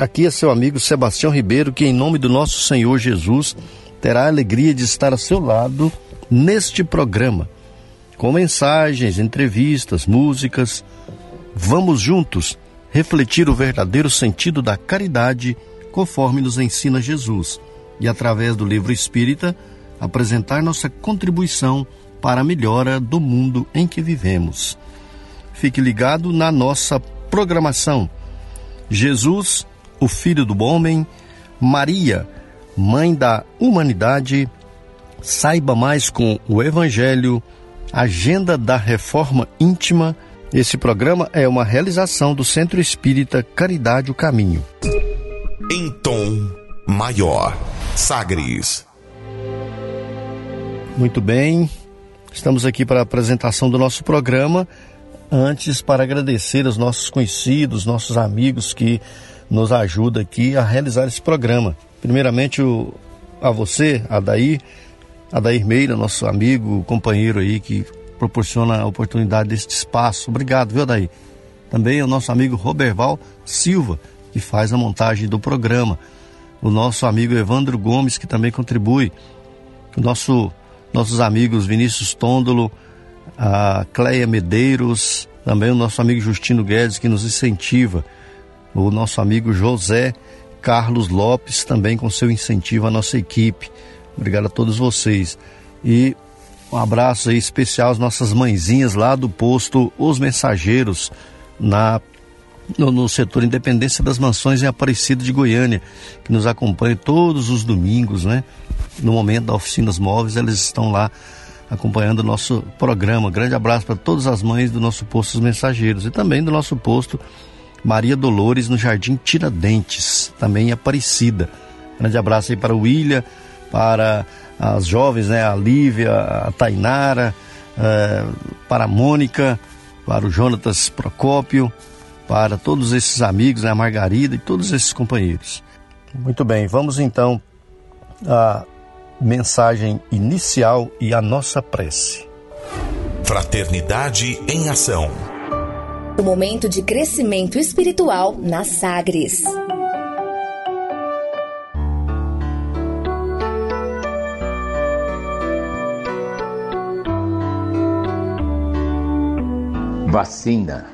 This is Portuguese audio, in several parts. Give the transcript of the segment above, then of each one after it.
Aqui é seu amigo Sebastião Ribeiro, que, em nome do nosso Senhor Jesus, terá a alegria de estar a seu lado neste programa, com mensagens, entrevistas, músicas. Vamos juntos refletir o verdadeiro sentido da caridade, conforme nos ensina Jesus, e através do livro espírita, apresentar nossa contribuição para a melhora do mundo em que vivemos. Fique ligado na nossa programação. Jesus o Filho do Homem, Maria, Mãe da Humanidade. Saiba mais com o Evangelho, Agenda da Reforma Íntima. Esse programa é uma realização do Centro Espírita Caridade o Caminho. Em tom maior, Sagres. Muito bem, estamos aqui para a apresentação do nosso programa. Antes, para agradecer aos nossos conhecidos, nossos amigos que nos ajuda aqui a realizar esse programa. Primeiramente o, a você, Adair, Adair Meira, nosso amigo, companheiro aí que proporciona a oportunidade deste espaço. Obrigado, viu, Adair? Também o nosso amigo Roberval Silva, que faz a montagem do programa. O nosso amigo Evandro Gomes, que também contribui. O nosso, nossos amigos Vinícius Tôndolo, a Cleia Medeiros, também o nosso amigo Justino Guedes, que nos incentiva o nosso amigo José Carlos Lopes, também com seu incentivo à nossa equipe. Obrigado a todos vocês. E um abraço especial às nossas mãezinhas lá do posto Os Mensageiros, na no, no, setor Independência das Mansões em Aparecida de Goiânia, que nos acompanha todos os domingos, né? No momento da Oficinas Móveis, eles estão lá acompanhando o nosso programa. Grande abraço para todas as mães do nosso posto Os Mensageiros e também do nosso posto Maria Dolores no Jardim Tiradentes, também Aparecida. Grande abraço aí para o William, para as jovens, né? A Lívia, a Tainara, é, para a Mônica, para o Jonatas Procópio, para todos esses amigos, né? A Margarida e todos esses companheiros. Muito bem, vamos então à mensagem inicial e à nossa prece. Fraternidade em Ação. O momento de crescimento espiritual na Sagres. Vacina.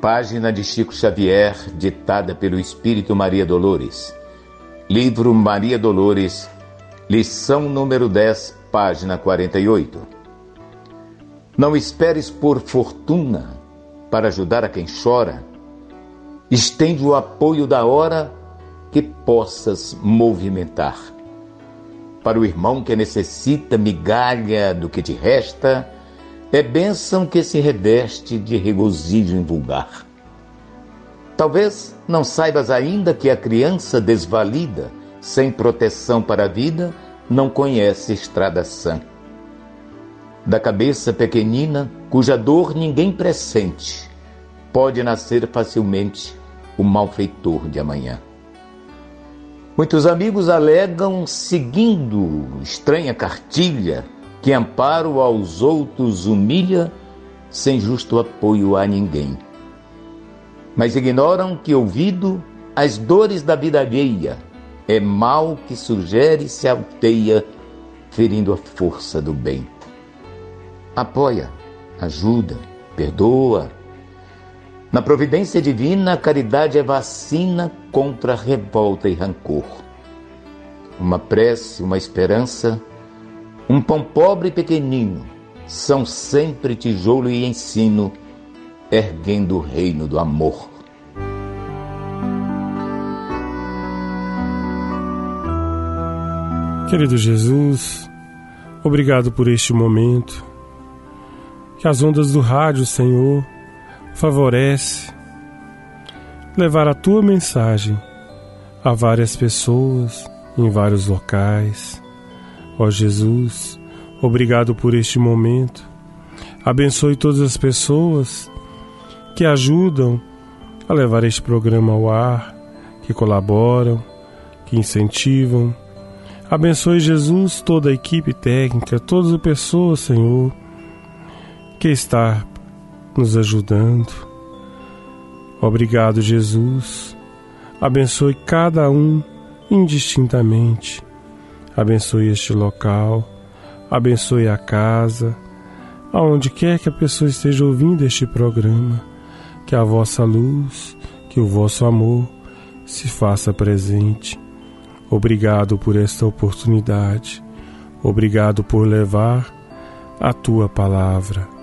Página de Chico Xavier, ditada pelo Espírito Maria Dolores. Livro Maria Dolores, lição número 10, página 48. Não esperes por fortuna para ajudar a quem chora. Estende o apoio da hora que possas movimentar. Para o irmão que necessita migalha do que te resta, é bênção que se reveste de regozijo invulgar. Talvez não saibas ainda que a criança desvalida, sem proteção para a vida, não conhece estrada sã da cabeça pequenina, cuja dor ninguém pressente, pode nascer facilmente o malfeitor de amanhã. Muitos amigos alegam, seguindo estranha cartilha, que amparo aos outros humilha, sem justo apoio a ninguém. Mas ignoram que, ouvido as dores da vida alheia, é mal que sugere e se alteia, ferindo a força do bem apoia, ajuda, perdoa. Na providência divina, a caridade é vacina contra revolta e rancor. Uma prece, uma esperança, um pão pobre e pequenino são sempre tijolo e ensino, erguendo o reino do amor. Querido Jesus, obrigado por este momento que as ondas do rádio, Senhor, favorece levar a tua mensagem a várias pessoas em vários locais. Ó Jesus, obrigado por este momento. Abençoe todas as pessoas que ajudam a levar este programa ao ar, que colaboram, que incentivam. Abençoe Jesus, toda a equipe técnica, todas as pessoas, Senhor, que está nos ajudando. Obrigado, Jesus. Abençoe cada um indistintamente. Abençoe este local, abençoe a casa, aonde quer que a pessoa esteja ouvindo este programa, que a vossa luz, que o vosso amor se faça presente. Obrigado por esta oportunidade. Obrigado por levar a tua palavra.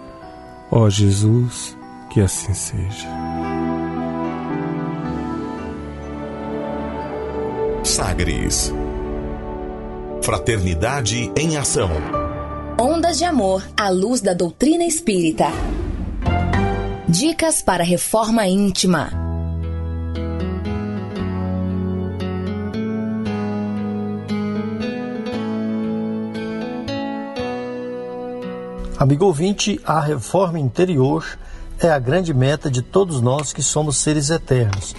Ó Jesus, que assim seja. Sagres. Fraternidade em ação. Ondas de amor à luz da doutrina espírita. Dicas para reforma íntima. Amigo ouvinte, a reforma interior é a grande meta de todos nós que somos seres eternos.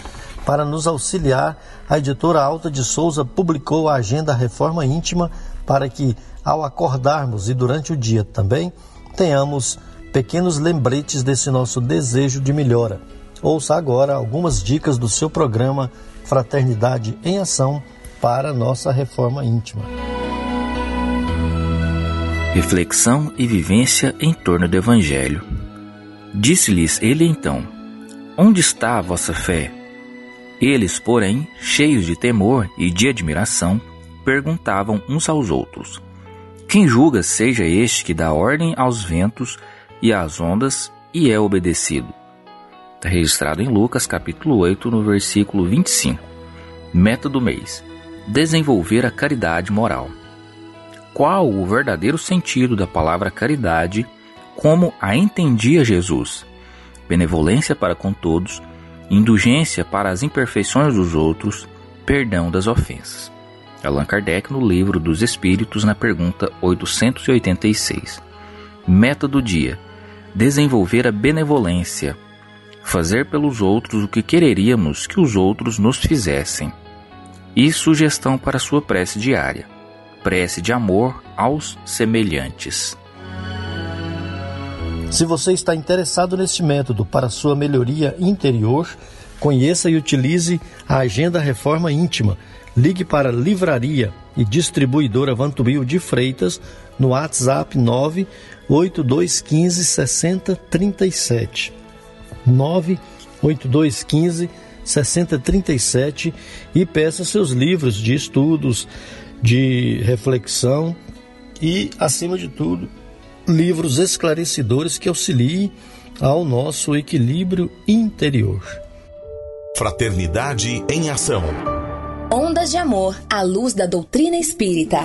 Para nos auxiliar, a editora Alta de Souza publicou a Agenda Reforma Íntima para que, ao acordarmos e durante o dia também, tenhamos pequenos lembretes desse nosso desejo de melhora. Ouça agora algumas dicas do seu programa Fraternidade em Ação para nossa reforma íntima. Reflexão e vivência em torno do Evangelho. Disse-lhes ele então: Onde está a vossa fé? Eles, porém, cheios de temor e de admiração, perguntavam uns aos outros: Quem julga seja este que dá ordem aos ventos e às ondas e é obedecido? Está registrado em Lucas capítulo 8, no versículo 25. Meta do mês: Desenvolver a caridade moral. Qual o verdadeiro sentido da palavra caridade, como a entendia Jesus? Benevolência para com todos indulgência para as imperfeições dos outros, perdão das ofensas. Allan Kardec no Livro dos Espíritos, na pergunta 886. Meta do dia: desenvolver a benevolência, fazer pelos outros o que quereríamos que os outros nos fizessem. E sugestão para sua prece diária: prece de amor aos semelhantes. Se você está interessado neste método para sua melhoria interior, conheça e utilize a Agenda Reforma Íntima. Ligue para Livraria e Distribuidora Vantubil de Freitas no WhatsApp 98215 6037. 98215 6037 e peça seus livros de estudos, de reflexão e, acima de tudo, livros esclarecedores que auxiliem ao nosso equilíbrio interior. Fraternidade em Ação. Ondas de amor à luz da doutrina espírita.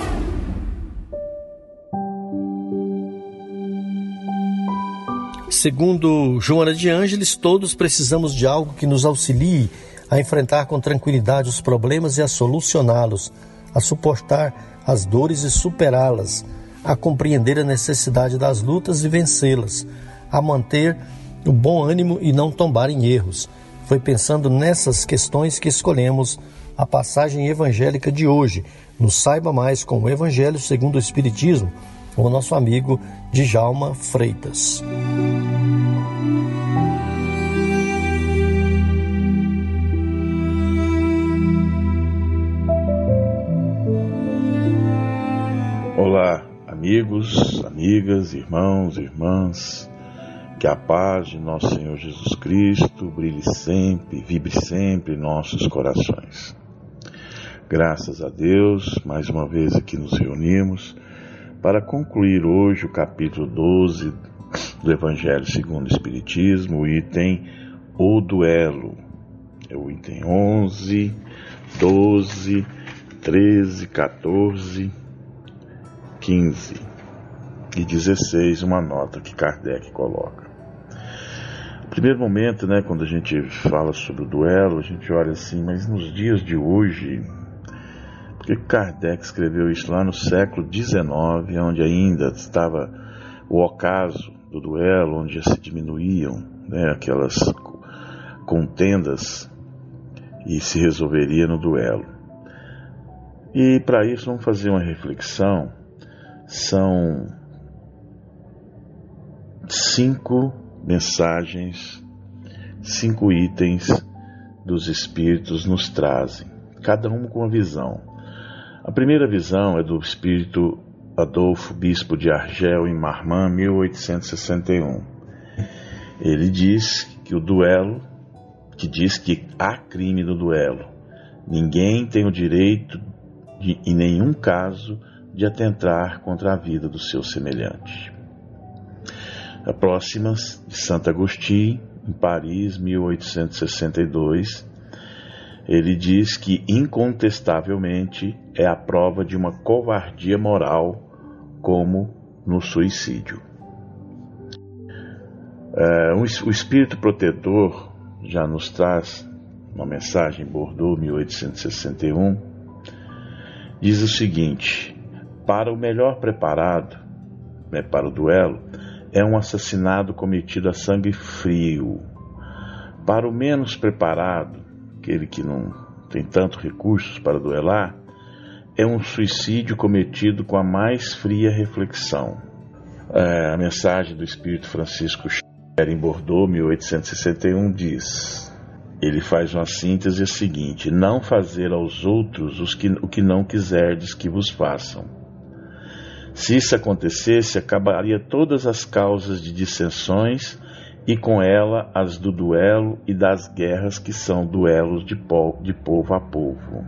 Segundo Joana de Ângeles, todos precisamos de algo que nos auxilie a enfrentar com tranquilidade os problemas e a solucioná-los, a suportar as dores e superá-las a compreender a necessidade das lutas e vencê-las, a manter o bom ânimo e não tombar em erros. Foi pensando nessas questões que escolhemos a passagem evangélica de hoje, no Saiba Mais com o Evangelho segundo o Espiritismo, com o nosso amigo Djalma Freitas. Amigos, amigas, irmãos, irmãs, que a paz de nosso Senhor Jesus Cristo brilhe sempre, vibre sempre em nossos corações. Graças a Deus, mais uma vez aqui nos reunimos para concluir hoje o capítulo 12 do Evangelho segundo o Espiritismo, o item O Duelo. É o item 11, 12, 13, 14 15 e 16, uma nota que Kardec coloca. No primeiro momento, né, quando a gente fala sobre o duelo, a gente olha assim, mas nos dias de hoje, por Porque Kardec escreveu isso lá no século XIX, onde ainda estava o ocaso do duelo, onde se diminuíam né, aquelas contendas e se resolveria no duelo. E para isso vamos fazer uma reflexão. São cinco mensagens, cinco itens dos Espíritos nos trazem, cada um com uma visão. A primeira visão é do Espírito Adolfo, bispo de Argel, em Marmã, 1861. Ele diz que o duelo, que diz que há crime no duelo. Ninguém tem o direito, de, em nenhum caso, de atentar contra a vida do seu semelhante. A próxima, de Santo Agostinho, em Paris, 1862, ele diz que incontestavelmente é a prova de uma covardia moral, como no suicídio. É, o espírito protetor já nos traz uma mensagem, Bordeaux, 1861, diz o seguinte: para o melhor preparado né, para o duelo, é um assassinato cometido a sangue frio. Para o menos preparado, aquele que não tem tantos recursos para duelar, é um suicídio cometido com a mais fria reflexão. É, a mensagem do Espírito Francisco Xavier em Bordeaux, 1861, diz: ele faz uma síntese seguinte: não fazer aos outros que, o que não quiserdes que vos façam se isso acontecesse, acabaria todas as causas de dissensões e com ela as do duelo e das guerras que são duelos de povo, de povo a povo.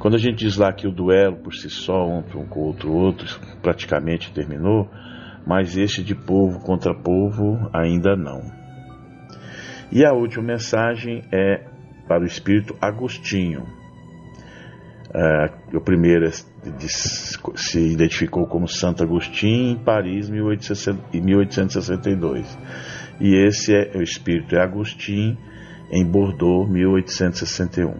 Quando a gente diz lá que o duelo por si só, um com outro outro, praticamente terminou, mas este de povo contra povo ainda não. E a última mensagem é para o espírito Agostinho, Uh, o primeiro é se identificou como Santo Agostinho em Paris, em 1862. E esse é o espírito é Agostinho em Bordeaux, 1861.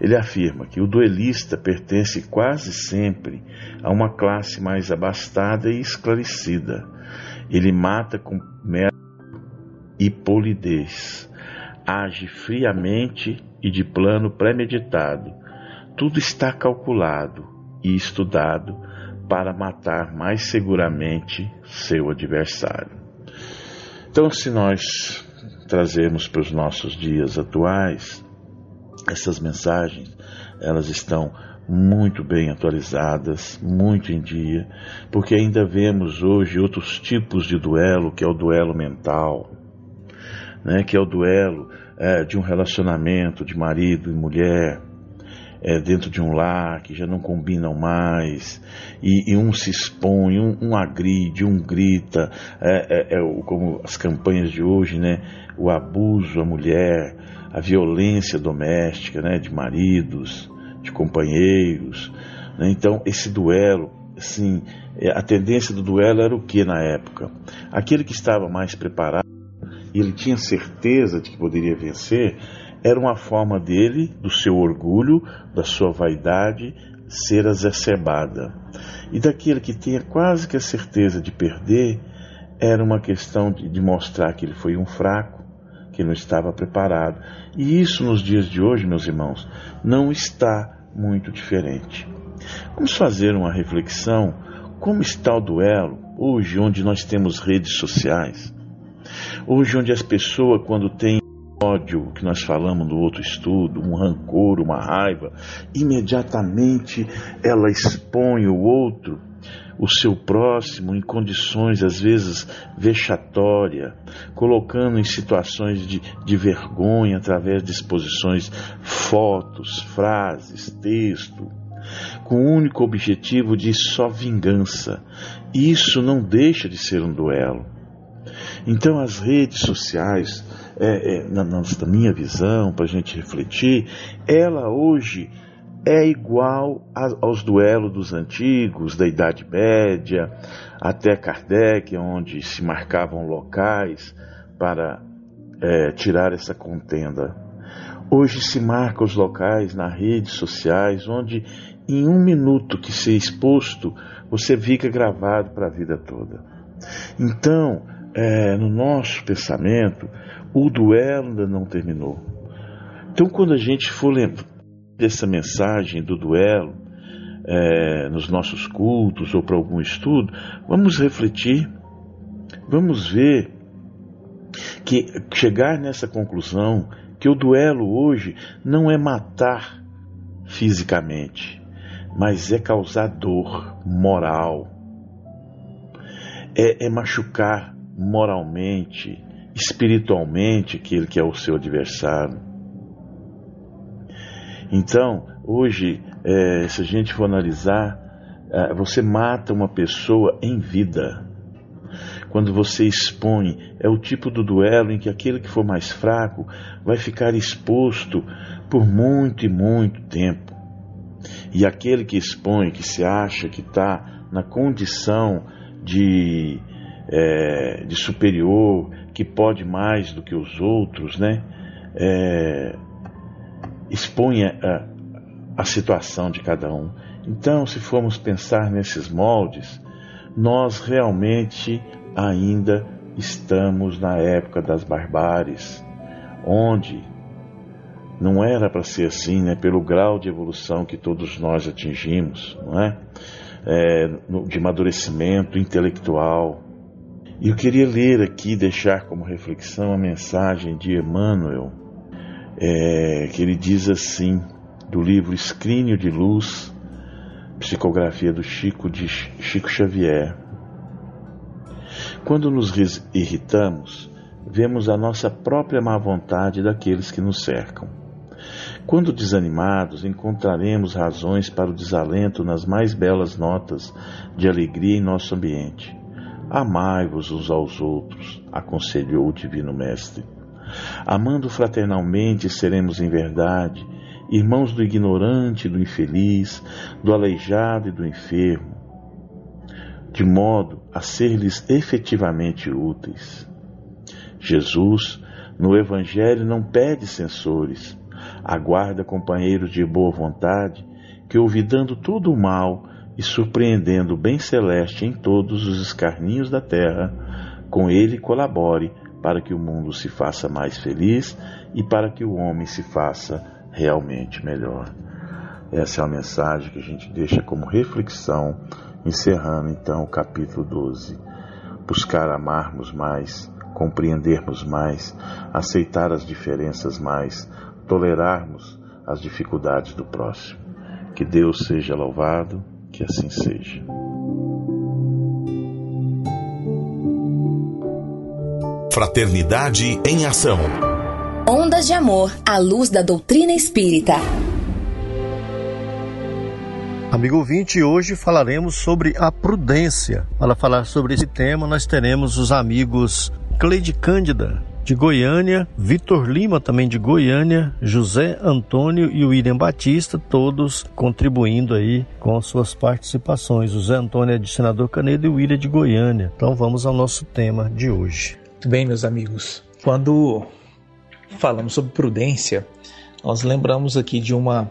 Ele afirma que o duelista pertence quase sempre a uma classe mais abastada e esclarecida. Ele mata com método e polidez, age friamente e de plano premeditado tudo está calculado e estudado para matar mais seguramente seu adversário. Então, se nós trazemos para os nossos dias atuais, essas mensagens, elas estão muito bem atualizadas, muito em dia, porque ainda vemos hoje outros tipos de duelo, que é o duelo mental, né, que é o duelo é, de um relacionamento de marido e mulher, é, dentro de um lar que já não combinam mais, e, e um se expõe, um, um, agride, um grita, é, é, é como as campanhas de hoje, né? O abuso à mulher, a violência doméstica, né? De maridos, de companheiros. Né? Então, esse duelo, assim, é, a tendência do duelo era o que na época? Aquele que estava mais preparado, ele tinha certeza de que poderia vencer, era uma forma dele, do seu orgulho, da sua vaidade, ser exacerbada. E daquele que tinha quase que a certeza de perder, era uma questão de, de mostrar que ele foi um fraco, que não estava preparado. E isso nos dias de hoje, meus irmãos, não está muito diferente. Vamos fazer uma reflexão como está o duelo hoje, onde nós temos redes sociais, hoje onde as pessoas, quando têm ódio que nós falamos no outro estudo, um rancor, uma raiva, imediatamente ela expõe o outro, o seu próximo, em condições às vezes vexatória, colocando em situações de, de vergonha através de exposições, fotos, frases, texto, com o único objetivo de só vingança. Isso não deixa de ser um duelo. Então as redes sociais é, é, na, na minha visão, para a gente refletir, ela hoje é igual a, aos duelos dos antigos, da Idade Média, até Kardec, onde se marcavam locais para é, tirar essa contenda. Hoje se marca os locais nas redes sociais onde em um minuto que ser exposto você fica gravado para a vida toda. Então, é, no nosso pensamento, o duelo ainda não terminou. Então, quando a gente for lembrar dessa mensagem do duelo é, nos nossos cultos ou para algum estudo, vamos refletir, vamos ver que chegar nessa conclusão que o duelo hoje não é matar fisicamente, mas é causar dor moral, é, é machucar moralmente, espiritualmente aquele que é o seu adversário. Então, hoje, é, se a gente for analisar, é, você mata uma pessoa em vida. Quando você expõe, é o tipo do duelo em que aquele que for mais fraco vai ficar exposto por muito e muito tempo. E aquele que expõe, que se acha que está na condição de é, de superior, que pode mais do que os outros, né? É, expõe a, a situação de cada um. Então, se formos pensar nesses moldes, nós realmente ainda estamos na época das barbáries, onde não era para ser assim, né? Pelo grau de evolução que todos nós atingimos, não é? é de amadurecimento intelectual, e eu queria ler aqui, deixar como reflexão a mensagem de Emmanuel, é, que ele diz assim, do livro Escrínio de Luz, psicografia do Chico de Chico Xavier. Quando nos irritamos, vemos a nossa própria má vontade daqueles que nos cercam. Quando desanimados, encontraremos razões para o desalento nas mais belas notas de alegria em nosso ambiente. Amai-vos uns aos outros, aconselhou o Divino Mestre. Amando fraternalmente, seremos em verdade irmãos do ignorante e do infeliz, do aleijado e do enfermo, de modo a ser-lhes efetivamente úteis. Jesus, no Evangelho, não pede censores, aguarda companheiros de boa vontade que, olvidando todo o mal, e surpreendendo o bem celeste em todos os escarninhos da terra, com ele colabore para que o mundo se faça mais feliz e para que o homem se faça realmente melhor. Essa é a mensagem que a gente deixa como reflexão, encerrando então o capítulo 12. Buscar amarmos mais, compreendermos mais, aceitar as diferenças mais, tolerarmos as dificuldades do próximo. Que Deus seja louvado que assim seja. Fraternidade em Ação. Ondas de Amor à luz da doutrina espírita. Amigo ouvinte, hoje falaremos sobre a prudência. Para falar sobre esse tema, nós teremos os amigos Cleide Cândida, de Goiânia, Vitor Lima também de Goiânia, José Antônio e William Batista, todos contribuindo aí com suas participações. O José Antônio é de Senador Canedo e o William de Goiânia. Então vamos ao nosso tema de hoje. Muito bem, meus amigos. Quando falamos sobre prudência, nós lembramos aqui de uma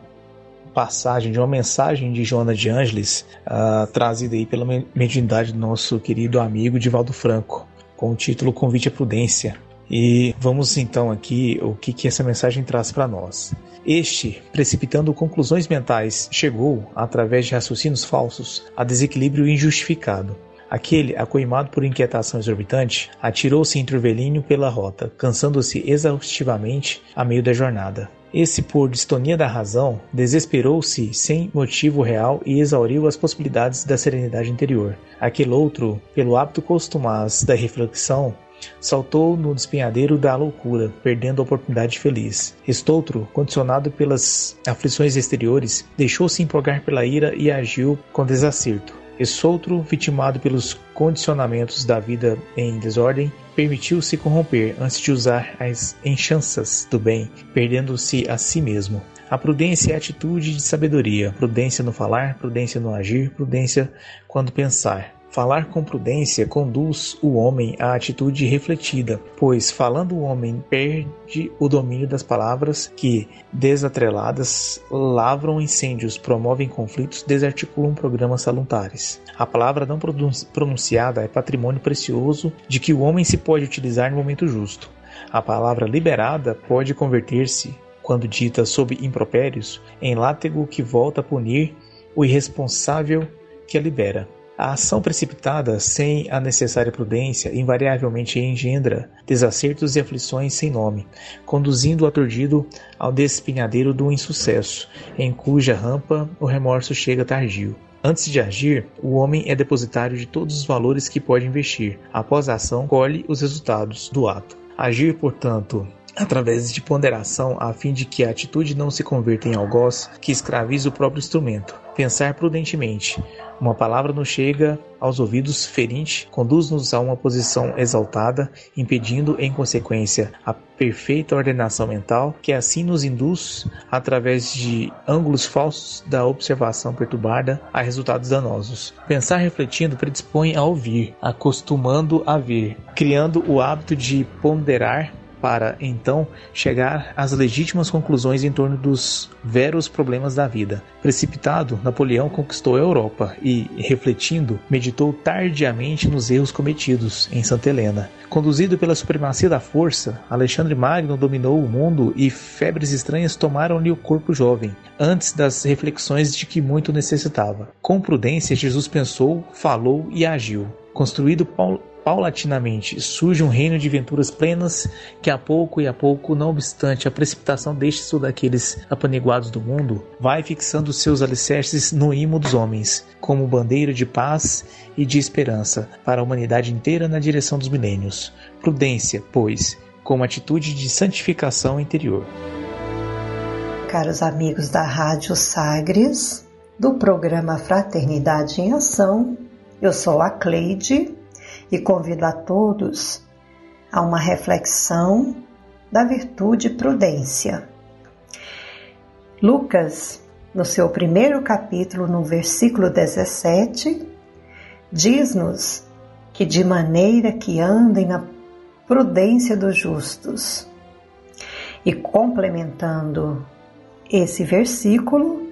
passagem, de uma mensagem de Joana de Ângeles, uh, trazida aí pela mediunidade do nosso querido amigo Divaldo Franco, com o título Convite à Prudência. E vamos então aqui o que, que essa mensagem traz para nós. Este, precipitando conclusões mentais, chegou, através de raciocínios falsos, a desequilíbrio injustificado. Aquele, acoimado por inquietação exorbitante, atirou-se entre o velhinho pela rota, cansando-se exaustivamente a meio da jornada. Esse, por distonia da razão, desesperou-se sem motivo real e exauriu as possibilidades da serenidade interior. Aquele outro, pelo hábito costumaz da reflexão, Saltou no despenhadeiro da loucura, perdendo a oportunidade feliz. Estoutro, condicionado pelas aflições exteriores, deixou-se empolgar pela ira e agiu com desacerto. Essoutro, vitimado pelos condicionamentos da vida em desordem, permitiu-se corromper antes de usar as enchanças do bem, perdendo-se a si mesmo. A prudência é atitude de sabedoria, prudência no falar, prudência no agir, prudência quando pensar. Falar com prudência conduz o homem à atitude refletida, pois falando o homem perde o domínio das palavras que, desatreladas, lavram incêndios, promovem conflitos, desarticulam programas salutares. A palavra não pronunciada é patrimônio precioso de que o homem se pode utilizar no momento justo. A palavra liberada pode converter-se, quando dita sob impropérios, em látego que volta a punir o irresponsável que a libera. A ação precipitada, sem a necessária prudência, invariavelmente engendra desacertos e aflições sem nome, conduzindo o aturdido ao despinhadeiro do insucesso, em cuja rampa o remorso chega tardio. Antes de agir, o homem é depositário de todos os valores que pode investir. Após a ação, colhe os resultados do ato. Agir, portanto, através de ponderação, a fim de que a atitude não se converta em algoz que escravize o próprio instrumento. Pensar prudentemente. Uma palavra nos chega aos ouvidos ferinte, conduz-nos a uma posição exaltada, impedindo, em consequência, a perfeita ordenação mental, que assim nos induz, através de ângulos falsos da observação perturbada, a resultados danosos. Pensar refletindo predispõe a ouvir, acostumando a ver, criando o hábito de ponderar para então chegar às legítimas conclusões em torno dos veros problemas da vida. Precipitado, Napoleão conquistou a Europa e, refletindo, meditou tardiamente nos erros cometidos em Santa Helena. Conduzido pela supremacia da força, Alexandre Magno dominou o mundo e febres estranhas tomaram-lhe o corpo jovem, antes das reflexões de que muito necessitava. Com prudência, Jesus pensou, falou e agiu. Construído paulatinamente surge um reino de venturas plenas que a pouco e a pouco, não obstante a precipitação destes ou daqueles apaniguados do mundo, vai fixando seus alicerces no imo dos homens, como bandeira de paz e de esperança para a humanidade inteira na direção dos milênios. Prudência, pois, como atitude de santificação interior. Caros amigos da Rádio Sagres, do programa Fraternidade em Ação, eu sou a Cleide e convido a todos a uma reflexão da virtude prudência. Lucas, no seu primeiro capítulo, no versículo 17, diz-nos que de maneira que andem na prudência dos justos. E complementando esse versículo,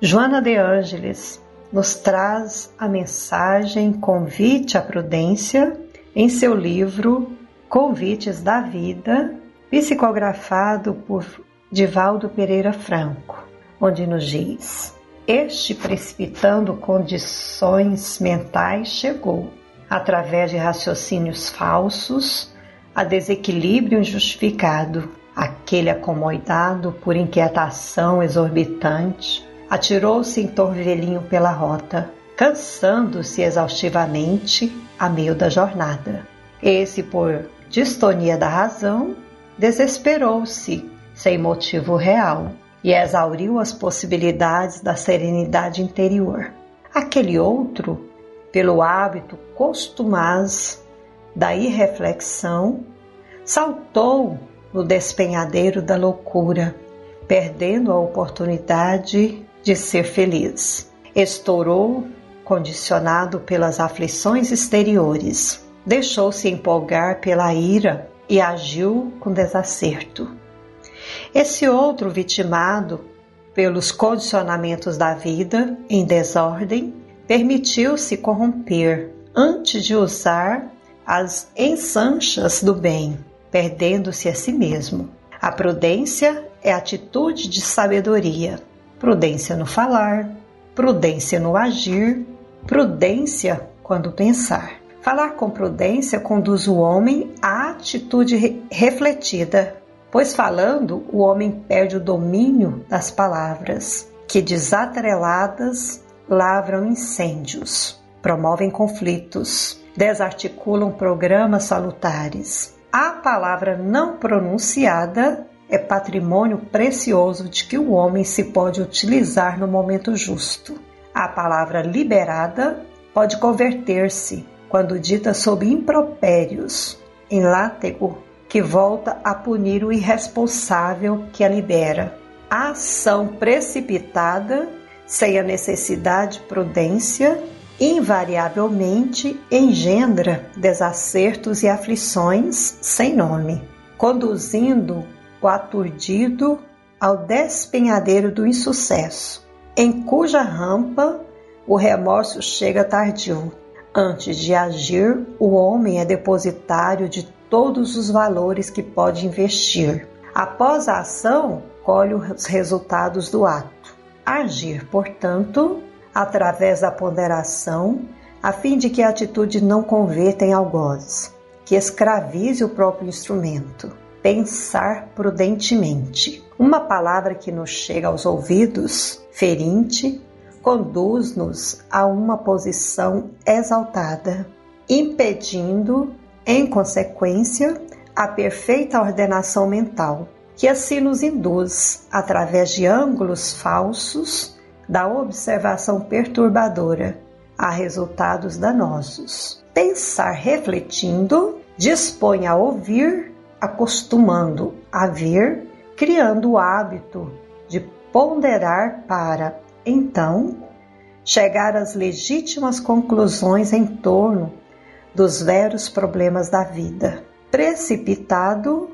Joana de Ângeles nos traz a mensagem Convite à Prudência. Em seu livro Convites da Vida, psicografado por Divaldo Pereira Franco, onde nos diz: Este precipitando condições mentais chegou, através de raciocínios falsos, a desequilíbrio injustificado, aquele acomodado por inquietação exorbitante, atirou-se em torvelinho pela rota, cansando-se exaustivamente a meio da jornada. Esse, por distonia da razão, desesperou-se sem motivo real e exauriu as possibilidades da serenidade interior. Aquele outro, pelo hábito costumaz da irreflexão, saltou no despenhadeiro da loucura, perdendo a oportunidade de ser feliz. Estourou, condicionado pelas aflições exteriores. Deixou-se empolgar pela ira e agiu com desacerto. Esse outro, vitimado pelos condicionamentos da vida em desordem, permitiu-se corromper antes de usar as ensanchas do bem, perdendo-se a si mesmo. A prudência é atitude de sabedoria prudência no falar, prudência no agir, prudência quando pensar. Falar com prudência conduz o homem à atitude re refletida, pois falando o homem perde o domínio das palavras, que desatreladas lavram incêndios, promovem conflitos, desarticulam programas salutares. A palavra não pronunciada é patrimônio precioso de que o homem se pode utilizar no momento justo. A palavra liberada pode converter-se, quando dita sob impropérios, em látego, que volta a punir o irresponsável que a libera. A ação precipitada, sem a necessidade de prudência, invariavelmente engendra desacertos e aflições sem nome, conduzindo aturdido ao despenhadeiro do insucesso, em cuja rampa o remorso chega tardio. Antes de agir, o homem é depositário de todos os valores que pode investir. Após a ação, colhe os resultados do ato. Agir, portanto, através da ponderação, a fim de que a atitude não converta em algoz, que escravize o próprio instrumento. Pensar prudentemente. Uma palavra que nos chega aos ouvidos, ferinte, conduz-nos a uma posição exaltada, impedindo, em consequência, a perfeita ordenação mental, que assim nos induz, através de ângulos falsos, da observação perturbadora a resultados danosos. Pensar refletindo dispõe a ouvir, acostumando a ver, criando o hábito de ponderar para, então, chegar às legítimas conclusões em torno dos veros problemas da vida. Precipitado,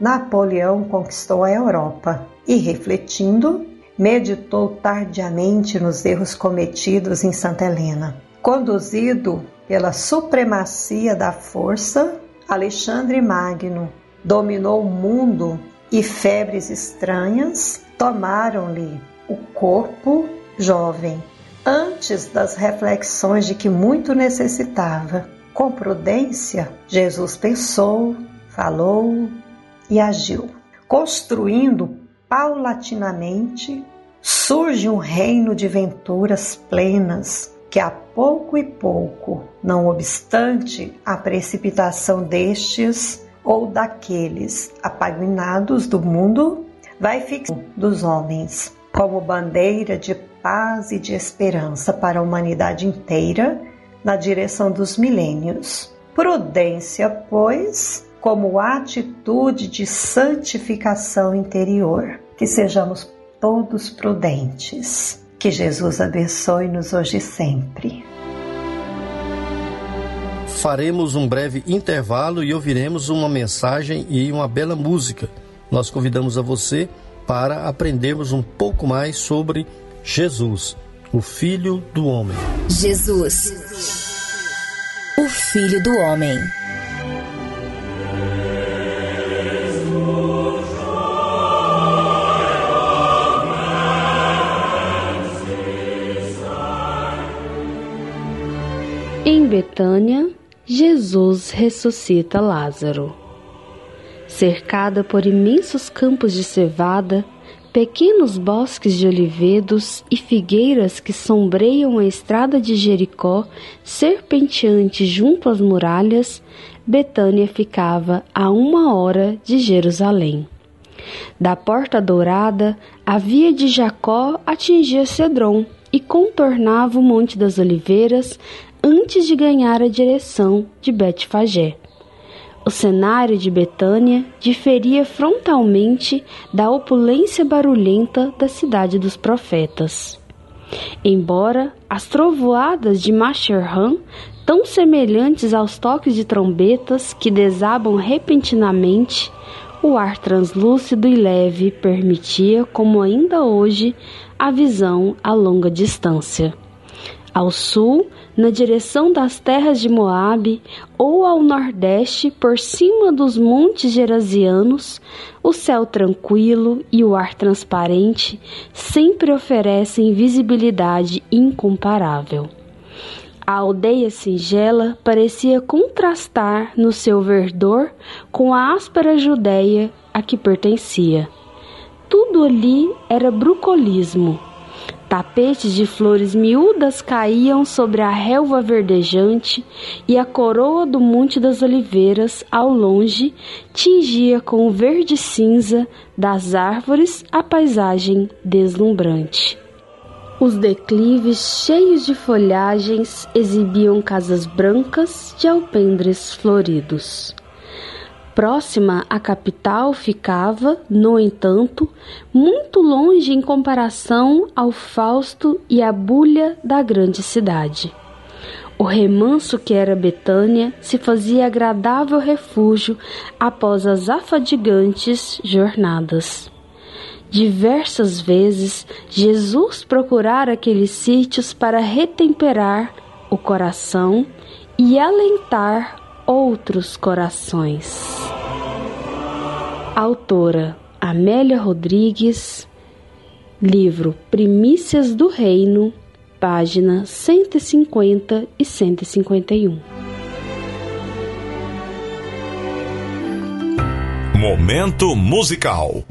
Napoleão conquistou a Europa e, refletindo, meditou tardiamente nos erros cometidos em Santa Helena. Conduzido pela supremacia da força, Alexandre Magno dominou o mundo e febres estranhas tomaram-lhe o corpo jovem, antes das reflexões de que muito necessitava. Com prudência, Jesus pensou, falou e agiu, construindo paulatinamente surge um reino de venturas plenas que a pouco e pouco, não obstante a precipitação destes ou daqueles apaguinados do mundo, vai fixar dos homens como bandeira de paz e de esperança para a humanidade inteira na direção dos milênios. Prudência, pois, como atitude de santificação interior. Que sejamos todos prudentes. Que Jesus abençoe-nos hoje e sempre. Faremos um breve intervalo e ouviremos uma mensagem e uma bela música. Nós convidamos a você para aprendermos um pouco mais sobre Jesus, o Filho do Homem. Jesus, o Filho do Homem. Em Betânia, Jesus ressuscita Lázaro. Cercada por imensos campos de cevada, pequenos bosques de olivedos e figueiras que sombreiam a estrada de Jericó, serpenteante junto às muralhas, Betânia ficava a uma hora de Jerusalém. Da Porta Dourada, a via de Jacó atingia Cedron e contornava o Monte das Oliveiras, antes de ganhar a direção de Betfagé. O cenário de Betânia diferia frontalmente da opulência barulhenta da cidade dos profetas. Embora as trovoadas de Masherham, tão semelhantes aos toques de trombetas que desabam repentinamente, o ar translúcido e leve permitia, como ainda hoje, a visão a longa distância. Ao sul, na direção das terras de Moabe, ou ao nordeste, por cima dos montes gerasianos, o céu tranquilo e o ar transparente sempre oferecem visibilidade incomparável. A aldeia singela parecia contrastar no seu verdor com a áspera Judéia a que pertencia. Tudo ali era brucolismo, Tapetes de flores miúdas caíam sobre a relva verdejante e a coroa do Monte das Oliveiras, ao longe, tingia com o verde cinza das árvores a paisagem deslumbrante. Os declives cheios de folhagens exibiam casas brancas de alpendres floridos. Próxima à capital ficava, no entanto, muito longe em comparação ao fausto e à bulha da grande cidade. O remanso que era Betânia se fazia agradável refúgio após as afadigantes jornadas. Diversas vezes Jesus procurara aqueles sítios para retemperar o coração e alentar outros corações. Autora Amélia Rodrigues, livro Primícias do Reino, página 150 e 151. Momento musical.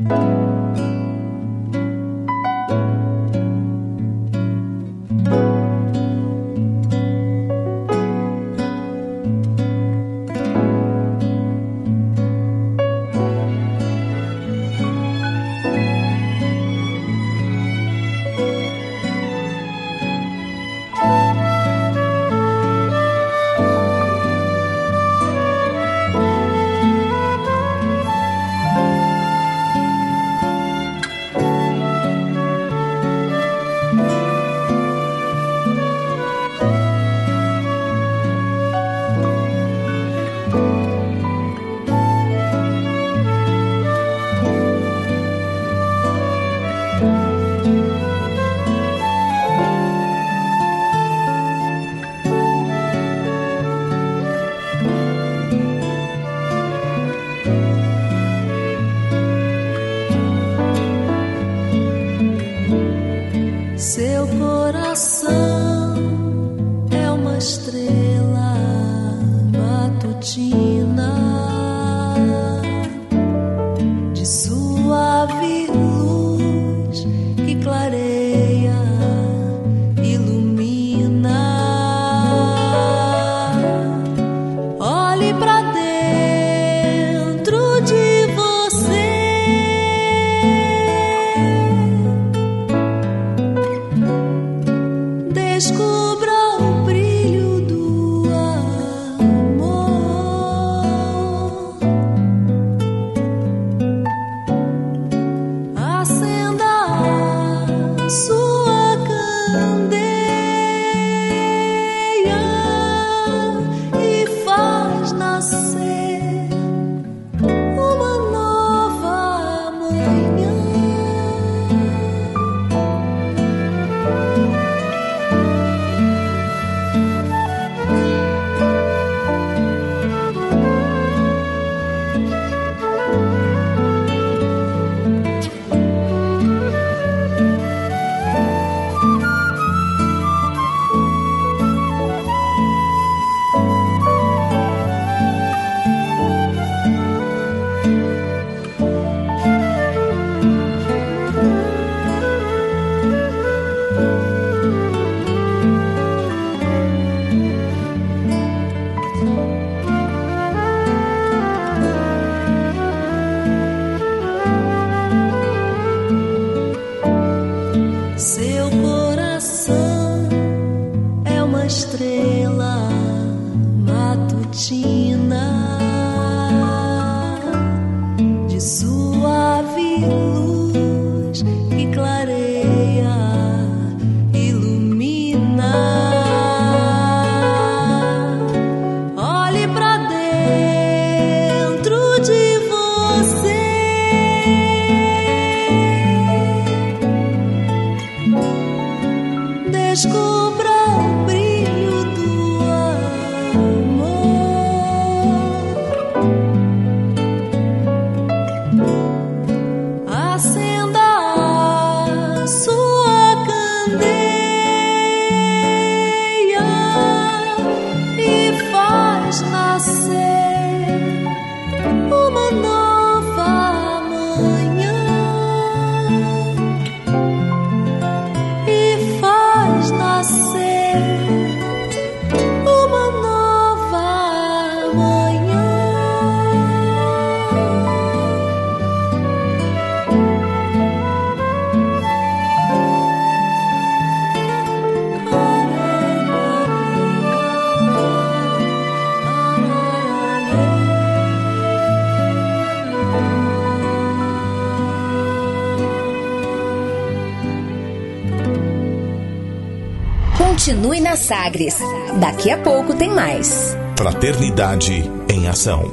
Continue na Sagres. Daqui a pouco tem mais. Fraternidade em Ação.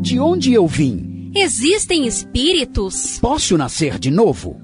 De onde eu vim? Existem espíritos? Posso nascer de novo?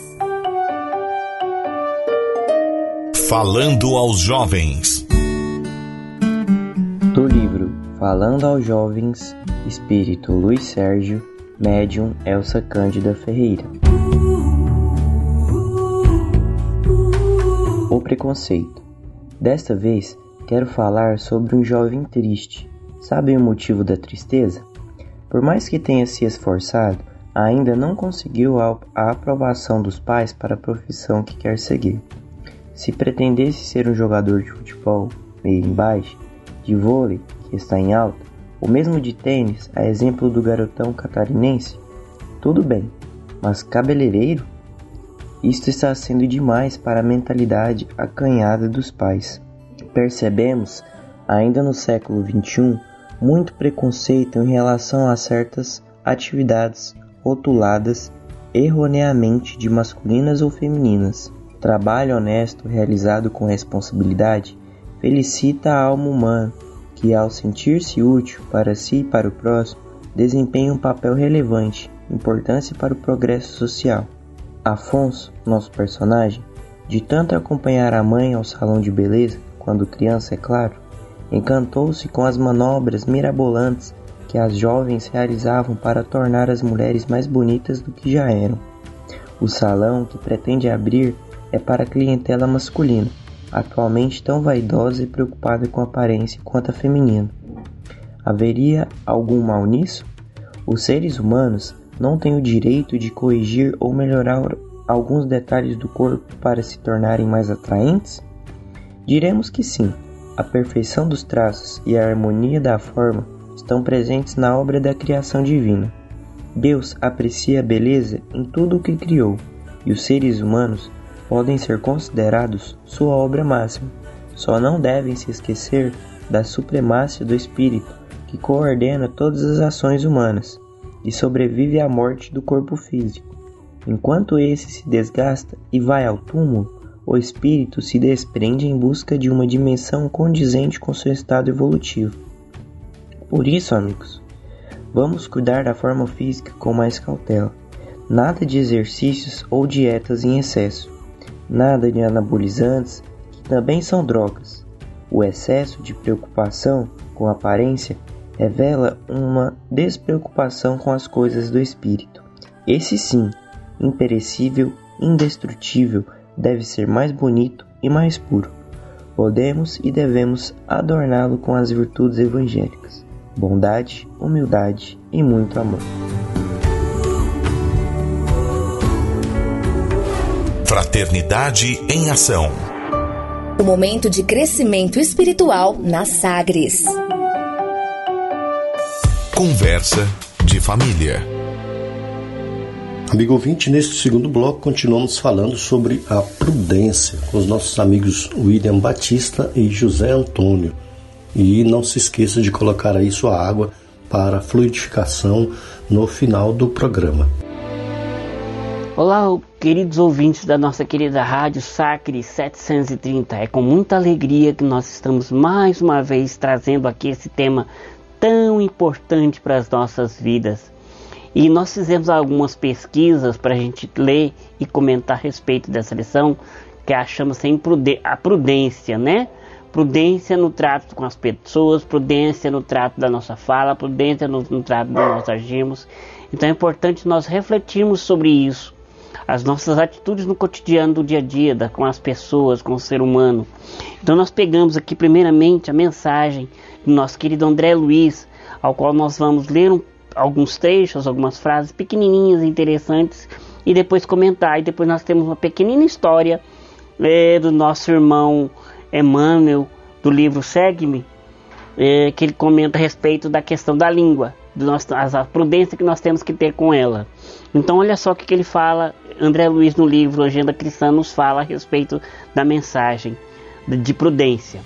Falando aos jovens. Do livro Falando aos Jovens, Espírito Luiz Sérgio, Médium Elsa Cândida Ferreira. O preconceito. Desta vez, quero falar sobre um jovem triste. Sabem o motivo da tristeza? Por mais que tenha se esforçado, ainda não conseguiu a aprovação dos pais para a profissão que quer seguir. Se pretendesse ser um jogador de futebol, meio embaixo, de vôlei, que está em alta, ou mesmo de tênis, a exemplo do garotão catarinense, tudo bem, mas cabeleireiro? Isto está sendo demais para a mentalidade acanhada dos pais. Percebemos, ainda no século XXI, muito preconceito em relação a certas atividades rotuladas erroneamente de masculinas ou femininas. Trabalho honesto realizado com responsabilidade felicita a alma humana que, ao sentir-se útil para si e para o próximo, desempenha um papel relevante, importância para o progresso social. Afonso, nosso personagem, de tanto acompanhar a mãe ao salão de beleza, quando criança, é claro, encantou-se com as manobras mirabolantes que as jovens realizavam para tornar as mulheres mais bonitas do que já eram. O salão que pretende abrir é para a clientela masculina, atualmente tão vaidosa e preocupada com a aparência quanto a feminina. Haveria algum mal nisso? Os seres humanos não têm o direito de corrigir ou melhorar alguns detalhes do corpo para se tornarem mais atraentes? Diremos que sim. A perfeição dos traços e a harmonia da forma estão presentes na obra da criação divina. Deus aprecia a beleza em tudo o que criou, e os seres humanos podem ser considerados sua obra máxima. Só não devem se esquecer da supremacia do espírito que coordena todas as ações humanas e sobrevive à morte do corpo físico. Enquanto esse se desgasta e vai ao túmulo, o espírito se desprende em busca de uma dimensão condizente com seu estado evolutivo. Por isso, amigos, vamos cuidar da forma física com mais cautela. Nada de exercícios ou dietas em excesso nada de anabolizantes, que também são drogas. O excesso de preocupação com a aparência revela uma despreocupação com as coisas do espírito. Esse sim, imperecível, indestrutível, deve ser mais bonito e mais puro. Podemos e devemos adorná-lo com as virtudes evangélicas: bondade, humildade e muito amor. Fraternidade em Ação. O momento de crescimento espiritual na Sagres. Conversa de família. Amigo ouvinte, neste segundo bloco continuamos falando sobre a prudência com os nossos amigos William Batista e José Antônio. E não se esqueça de colocar aí sua água para fluidificação no final do programa. Olá, queridos ouvintes da nossa querida Rádio Sacre 730. É com muita alegria que nós estamos mais uma vez trazendo aqui esse tema tão importante para as nossas vidas. E nós fizemos algumas pesquisas para a gente ler e comentar a respeito dessa lição que achamos sem a prudência, né? prudência no trato com as pessoas, prudência no trato da nossa fala, prudência no, no trato que nós agimos. Então é importante nós refletirmos sobre isso, as nossas atitudes no cotidiano do dia a dia, da, com as pessoas, com o ser humano. Então nós pegamos aqui primeiramente a mensagem do nosso querido André Luiz, ao qual nós vamos ler um, alguns trechos, algumas frases pequenininhas, interessantes, e depois comentar. E depois nós temos uma pequenina história é, do nosso irmão Emmanuel, do livro Segue-me, é, que ele comenta a respeito da questão da língua, do nosso, a prudência que nós temos que ter com ela. Então, olha só o que, que ele fala, André Luiz, no livro Agenda Cristã, nos fala a respeito da mensagem de prudência.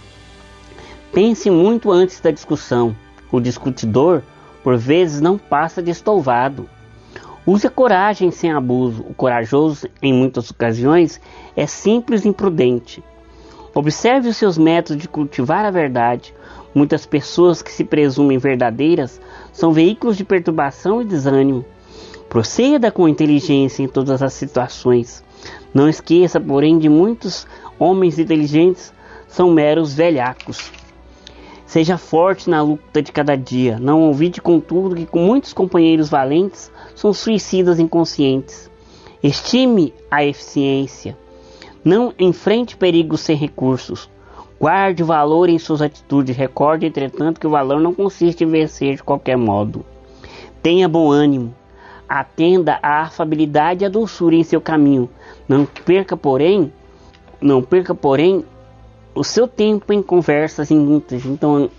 Pense muito antes da discussão. O discutidor, por vezes, não passa de estouvado. Use a coragem sem abuso. O corajoso, em muitas ocasiões, é simples e imprudente. Observe os seus métodos de cultivar a verdade. Muitas pessoas que se presumem verdadeiras são veículos de perturbação e desânimo. Proceda com inteligência em todas as situações. Não esqueça, porém, de muitos homens inteligentes são meros velhacos. Seja forte na luta de cada dia. Não ouvide, contudo, que com muitos companheiros valentes são suicidas inconscientes. Estime a eficiência. Não enfrente perigos sem recursos. Guarde o valor em suas atitudes. Recorde, entretanto, que o valor não consiste em vencer de qualquer modo. Tenha bom ânimo. Atenda à afabilidade e à doçura em seu caminho. Não perca, porém, não perca, porém, o seu tempo em conversas inúteis. Então,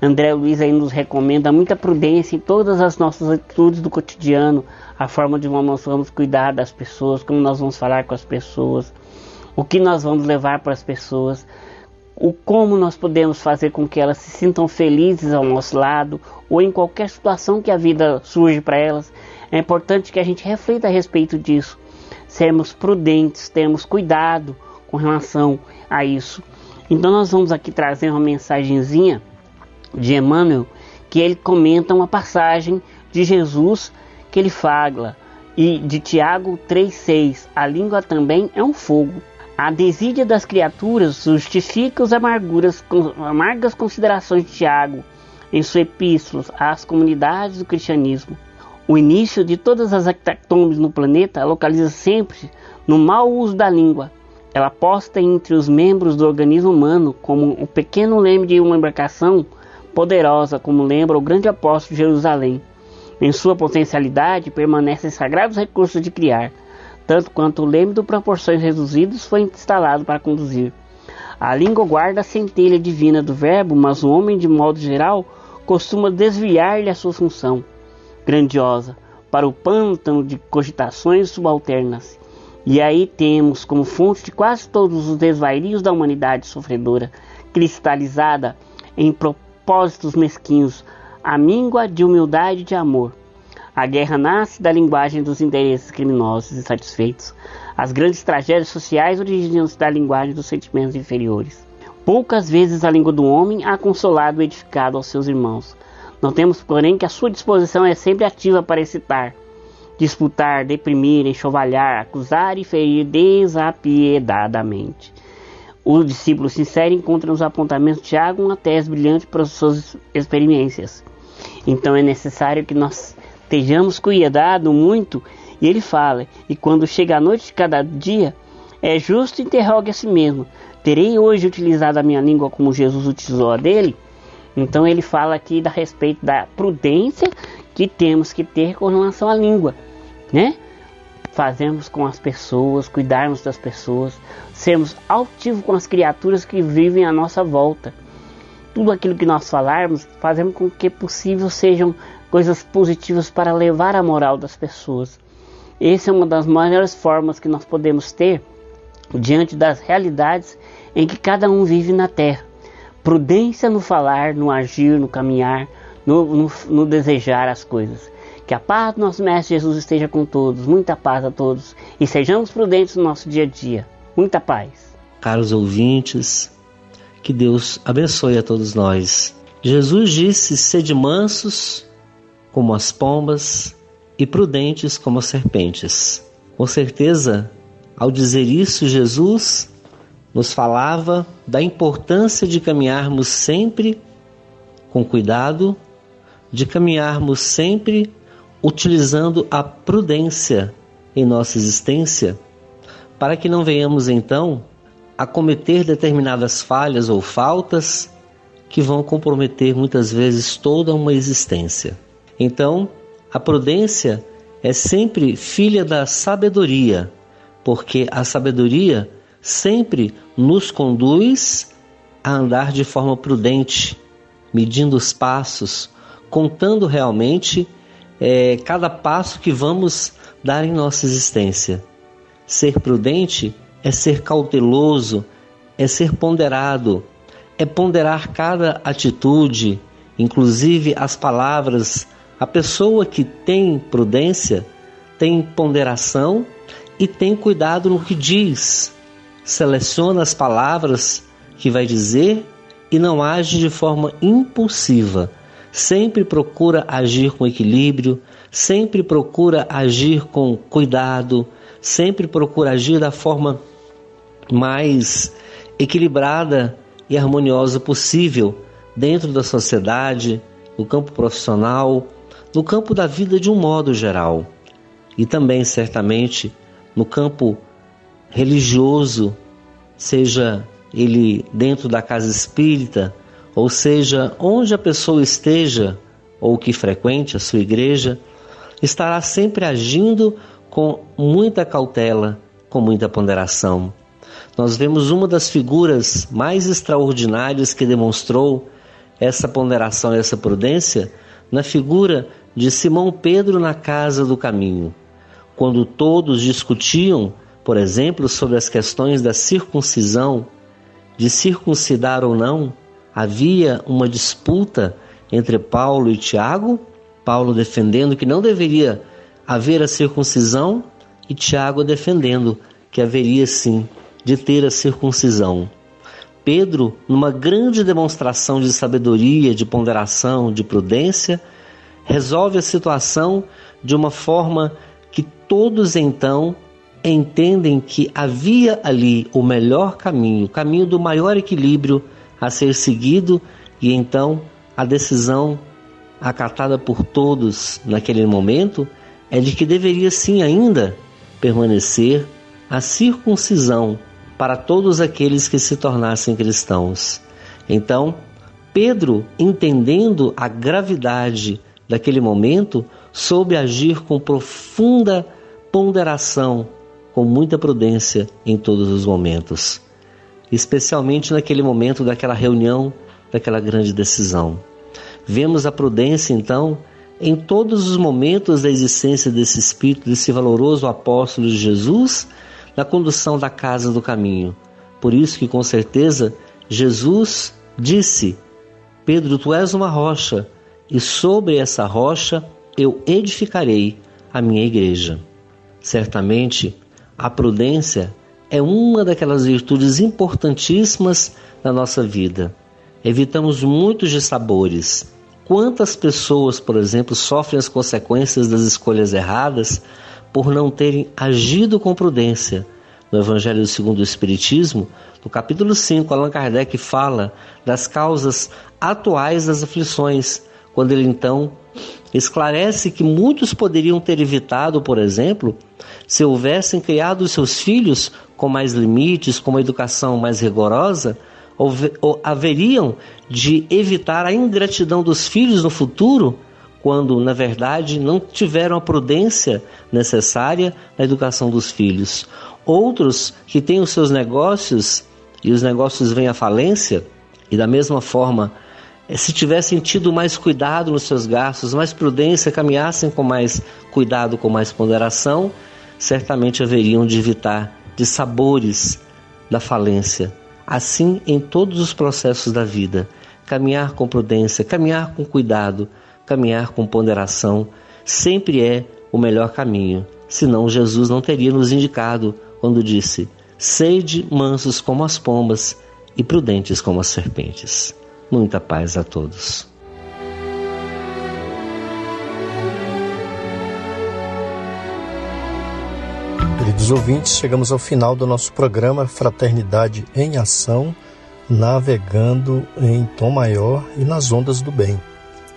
André Luiz aí nos recomenda muita prudência em todas as nossas atitudes do cotidiano, a forma de como nós vamos cuidar das pessoas, como nós vamos falar com as pessoas o que nós vamos levar para as pessoas, o como nós podemos fazer com que elas se sintam felizes ao nosso lado ou em qualquer situação que a vida surge para elas. É importante que a gente reflita a respeito disso, sermos prudentes, termos cuidado com relação a isso. Então nós vamos aqui trazer uma mensagenzinha de Emmanuel que ele comenta uma passagem de Jesus que ele fala e de Tiago 3:6. A língua também é um fogo a desídia das criaturas justifica as amarguras, amargas considerações de Tiago em sua epístola às comunidades do cristianismo. O início de todas as hecatombes no planeta localiza sempre no mau uso da língua. Ela posta entre os membros do organismo humano como o pequeno leme de uma embarcação poderosa, como lembra o grande apóstolo de Jerusalém. Em sua potencialidade permanecem sagrados recursos de criar tanto quanto o leme de proporções reduzidas foi instalado para conduzir. A língua guarda a centelha divina do verbo, mas o homem, de modo geral, costuma desviar-lhe a sua função grandiosa para o pântano de cogitações subalternas. E aí temos como fonte de quase todos os desvairios da humanidade sofredora, cristalizada em propósitos mesquinhos, a míngua de humildade e de amor a guerra nasce da linguagem dos interesses criminosos insatisfeitos. As grandes tragédias sociais originam-se da linguagem dos sentimentos inferiores. Poucas vezes a língua do homem há consolado e edificado aos seus irmãos. Notemos, porém, que a sua disposição é sempre ativa para excitar, disputar, deprimir, enxovalhar, acusar e ferir desapiedadamente. O discípulo sincero encontra nos apontamentos de Tiago uma tese brilhante para as suas experiências. Então é necessário que nós Estejamos cuidado muito. E ele fala: E quando chega a noite de cada dia, é justo interrogue a si mesmo: Terei hoje utilizado a minha língua como Jesus utilizou a dele? Então ele fala aqui da respeito da prudência que temos que ter com relação à língua, né? Fazermos com as pessoas, cuidarmos das pessoas, sermos altivos com as criaturas que vivem à nossa volta. Tudo aquilo que nós falarmos, fazemos com que possível sejam coisas positivas para levar a moral das pessoas. Essa é uma das maiores formas que nós podemos ter diante das realidades em que cada um vive na terra. Prudência no falar, no agir, no caminhar, no, no, no desejar as coisas. Que a paz do nosso Mestre Jesus esteja com todos, muita paz a todos e sejamos prudentes no nosso dia a dia. Muita paz. Caros ouvintes, que Deus abençoe a todos nós. Jesus disse: sede mansos como as pombas e prudentes como as serpentes. Com certeza, ao dizer isso, Jesus nos falava da importância de caminharmos sempre com cuidado, de caminharmos sempre utilizando a prudência em nossa existência, para que não venhamos então a cometer determinadas falhas ou faltas que vão comprometer muitas vezes toda uma existência. Então, a prudência é sempre filha da sabedoria, porque a sabedoria sempre nos conduz a andar de forma prudente, medindo os passos, contando realmente é, cada passo que vamos dar em nossa existência. Ser prudente é ser cauteloso, é ser ponderado, é ponderar cada atitude, inclusive as palavras. A pessoa que tem prudência tem ponderação e tem cuidado no que diz. Seleciona as palavras que vai dizer e não age de forma impulsiva. Sempre procura agir com equilíbrio, sempre procura agir com cuidado, sempre procura agir da forma mais equilibrada e harmoniosa possível dentro da sociedade, no campo profissional, no campo da vida de um modo geral e também certamente no campo religioso, seja ele dentro da casa espírita, ou seja, onde a pessoa esteja ou que frequente a sua igreja, estará sempre agindo com muita cautela, com muita ponderação. Nós vemos uma das figuras mais extraordinárias que demonstrou essa ponderação e essa prudência na figura de Simão Pedro na casa do caminho, quando todos discutiam, por exemplo, sobre as questões da circuncisão, de circuncidar ou não, havia uma disputa entre Paulo e Tiago, Paulo defendendo que não deveria haver a circuncisão e Tiago defendendo que haveria sim de ter a circuncisão. Pedro, numa grande demonstração de sabedoria, de ponderação, de prudência, resolve a situação de uma forma que todos então entendem que havia ali o melhor caminho, o caminho do maior equilíbrio a ser seguido e então a decisão acatada por todos naquele momento é de que deveria sim ainda permanecer a circuncisão para todos aqueles que se tornassem cristãos. Então, Pedro, entendendo a gravidade daquele momento, soube agir com profunda ponderação, com muita prudência em todos os momentos especialmente naquele momento daquela reunião, daquela grande decisão. Vemos a prudência, então, em todos os momentos da existência desse Espírito, desse valoroso apóstolo de Jesus, na condução da casa do caminho. Por isso que, com certeza, Jesus disse: Pedro, tu és uma rocha, e sobre essa rocha eu edificarei a minha igreja. Certamente, a prudência é uma daquelas virtudes importantíssimas na nossa vida. Evitamos muitos dissabores. Quantas pessoas, por exemplo, sofrem as consequências das escolhas erradas por não terem agido com prudência? No Evangelho segundo o Espiritismo, no capítulo 5, Allan Kardec fala das causas atuais das aflições, quando ele então esclarece que muitos poderiam ter evitado, por exemplo, se houvessem criado seus filhos com mais limites, com uma educação mais rigorosa, haveriam de evitar a ingratidão dos filhos no futuro, quando na verdade não tiveram a prudência necessária na educação dos filhos. Outros que têm os seus negócios e os negócios vêm à falência, e da mesma forma, eh, se tivessem tido mais cuidado nos seus gastos, mais prudência, caminhassem com mais cuidado, com mais ponderação, certamente haveriam de evitar de sabores da falência. Assim, em todos os processos da vida, caminhar com prudência, caminhar com cuidado, caminhar com ponderação, sempre é o melhor caminho. Senão, Jesus não teria nos indicado quando disse: Sede mansos como as pombas e prudentes como as serpentes. Muita paz a todos. Queridos ouvintes, chegamos ao final do nosso programa Fraternidade em Ação, navegando em tom maior e nas ondas do bem.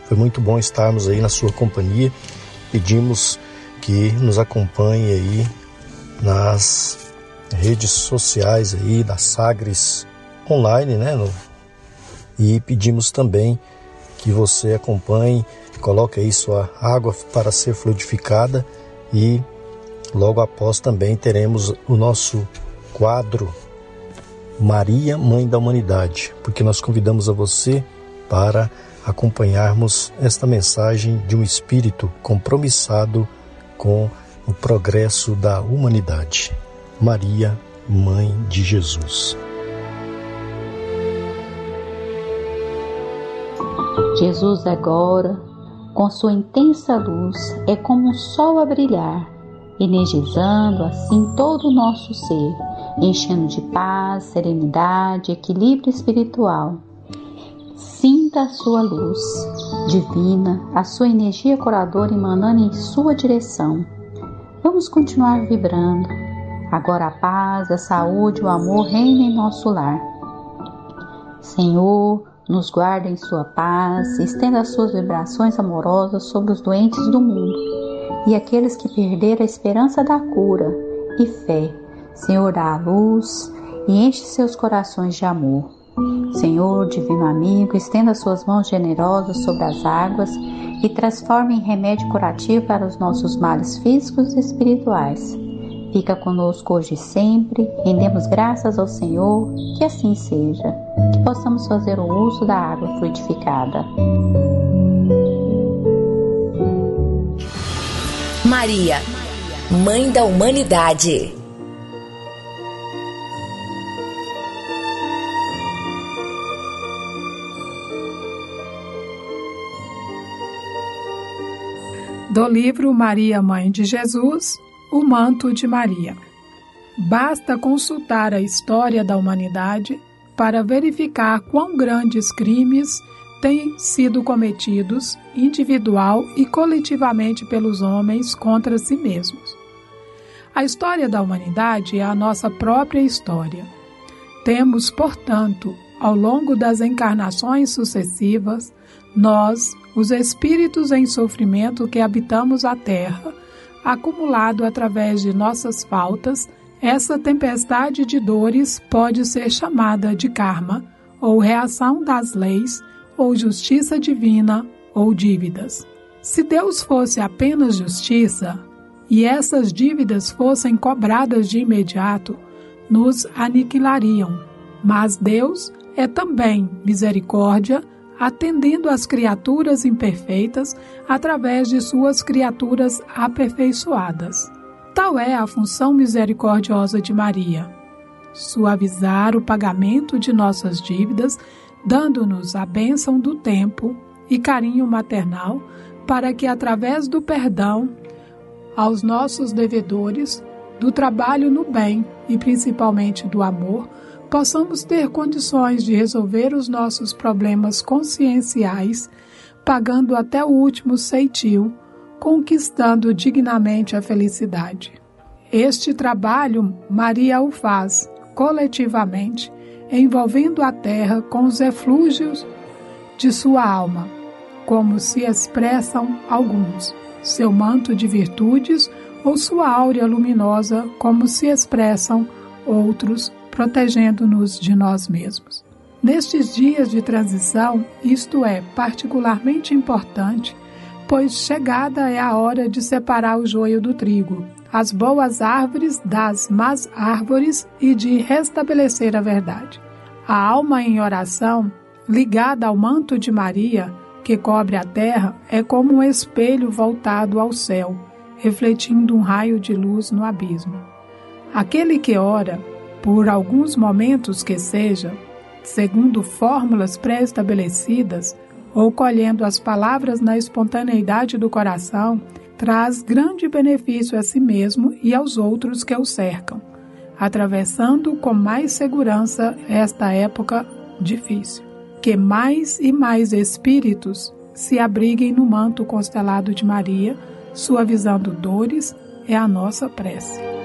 Foi muito bom estarmos aí na sua companhia. Pedimos que nos acompanhe aí nas redes sociais aí da Sagres online, né? E pedimos também que você acompanhe, coloque aí sua água para ser fluidificada e logo após também teremos o nosso quadro Maria, Mãe da Humanidade, porque nós convidamos a você para acompanharmos esta mensagem de um espírito compromissado com o progresso da humanidade. Maria, Mãe de Jesus. Jesus agora, com sua intensa luz, é como um sol a brilhar, energizando assim todo o nosso ser, enchendo de paz, serenidade, equilíbrio espiritual. Sinta a sua luz divina, a sua energia curadora emanando em sua direção. Vamos continuar vibrando. Agora a paz, a saúde, o amor reina em nosso lar. Senhor, nos guarda em sua paz, estenda as suas vibrações amorosas sobre os doentes do mundo e aqueles que perderam a esperança da cura e fé. Senhor, dá a luz e enche seus corações de amor. Senhor, divino amigo, estenda suas mãos generosas sobre as águas e transforme em remédio curativo para os nossos males físicos e espirituais. Fica conosco hoje e sempre, rendemos graças ao Senhor, que assim seja, que possamos fazer o uso da água fluidificada. Maria, Mãe da Humanidade. Do livro Maria, Mãe de Jesus, o manto de Maria. Basta consultar a história da humanidade para verificar quão grandes crimes têm sido cometidos individual e coletivamente pelos homens contra si mesmos. A história da humanidade é a nossa própria história. Temos, portanto, ao longo das encarnações sucessivas, nós, os espíritos em sofrimento que habitamos a Terra, acumulado através de nossas faltas, essa tempestade de dores pode ser chamada de karma, ou reação das leis, ou justiça divina, ou dívidas. Se Deus fosse apenas justiça, e essas dívidas fossem cobradas de imediato, nos aniquilariam. Mas Deus é também misericórdia, atendendo às criaturas imperfeitas através de suas criaturas aperfeiçoadas. Tal é a função misericordiosa de Maria: suavizar o pagamento de nossas dívidas, dando-nos a bênção do tempo e carinho maternal, para que, através do perdão aos nossos devedores, do trabalho no bem e principalmente do amor, possamos ter condições de resolver os nossos problemas conscienciais, pagando até o último ceitil, conquistando dignamente a felicidade. Este trabalho Maria o faz coletivamente, envolvendo a terra com os eflúgios de sua alma, como se expressam alguns, seu manto de virtudes ou sua áurea luminosa, como se expressam outros protegendo-nos de nós mesmos. Nestes dias de transição, isto é particularmente importante, pois chegada é a hora de separar o joio do trigo, as boas árvores das más árvores e de restabelecer a verdade. A alma em oração, ligada ao manto de Maria, que cobre a terra, é como um espelho voltado ao céu, refletindo um raio de luz no abismo. Aquele que ora, por alguns momentos que seja, segundo fórmulas pré-estabelecidas ou colhendo as palavras na espontaneidade do coração, traz grande benefício a si mesmo e aos outros que o cercam, atravessando com mais segurança esta época difícil. Que mais e mais espíritos se abriguem no manto constelado de Maria, suavizando dores, é a nossa prece.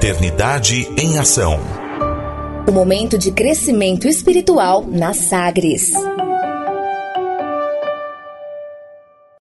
Fraternidade em Ação. O momento de crescimento espiritual na Sagres.